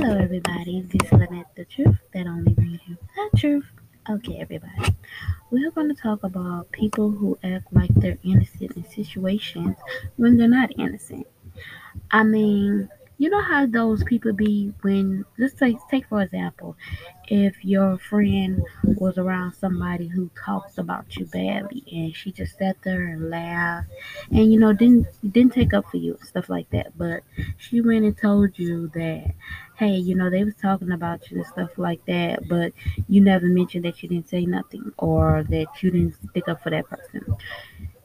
Hello, everybody. This is Lynette, the truth that only brings you the truth. Okay, everybody. We're going to talk about people who act like they're innocent in situations when they're not innocent. I mean, you know how those people be when let's take take for example, if your friend was around somebody who talks about you badly and she just sat there and laughed and you know didn't didn't take up for you and stuff like that, but she went and told you that hey, you know, they was talking about you and stuff like that, but you never mentioned that you didn't say nothing or that you didn't stick up for that person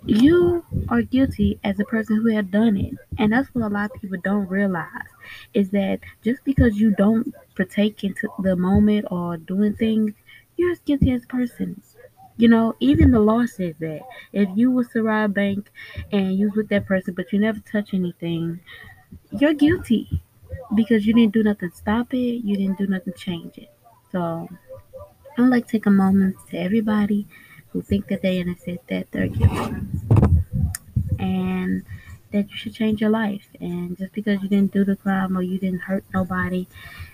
you are guilty as a person who had done it. And that's what a lot of people don't realize is that just because you don't partake into the moment or doing things, you're as guilty as a person. You know, even the law says that. If you was to rob a bank and you was with that person but you never touch anything, you're guilty because you didn't do nothing to stop it, you didn't do nothing to change it. So I'd like to take a moment to everybody who think that they're innocent that they're guilty and that you should change your life. And just because you didn't do the crime or you didn't hurt nobody,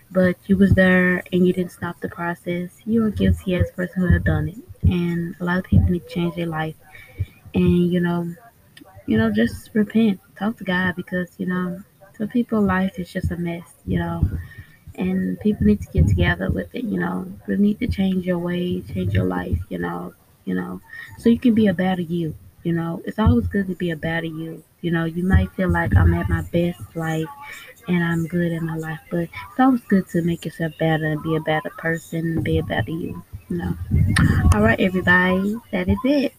but you was there and you didn't stop the process, you are guilty as a person who have done it. And a lot of people need to change their life. And you know, you know, just repent, talk to God because you know, some people life is just a mess. You know, and people need to get together with it. You know, you need to change your way, change your life. You know, you know, so you can be a better you. You know, it's always good to be a better you. You know, you might feel like I'm at my best life and I'm good in my life, but it's always good to make yourself better and be a better person and be a better you. You know. All right, everybody, that is it.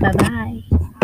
Bye bye.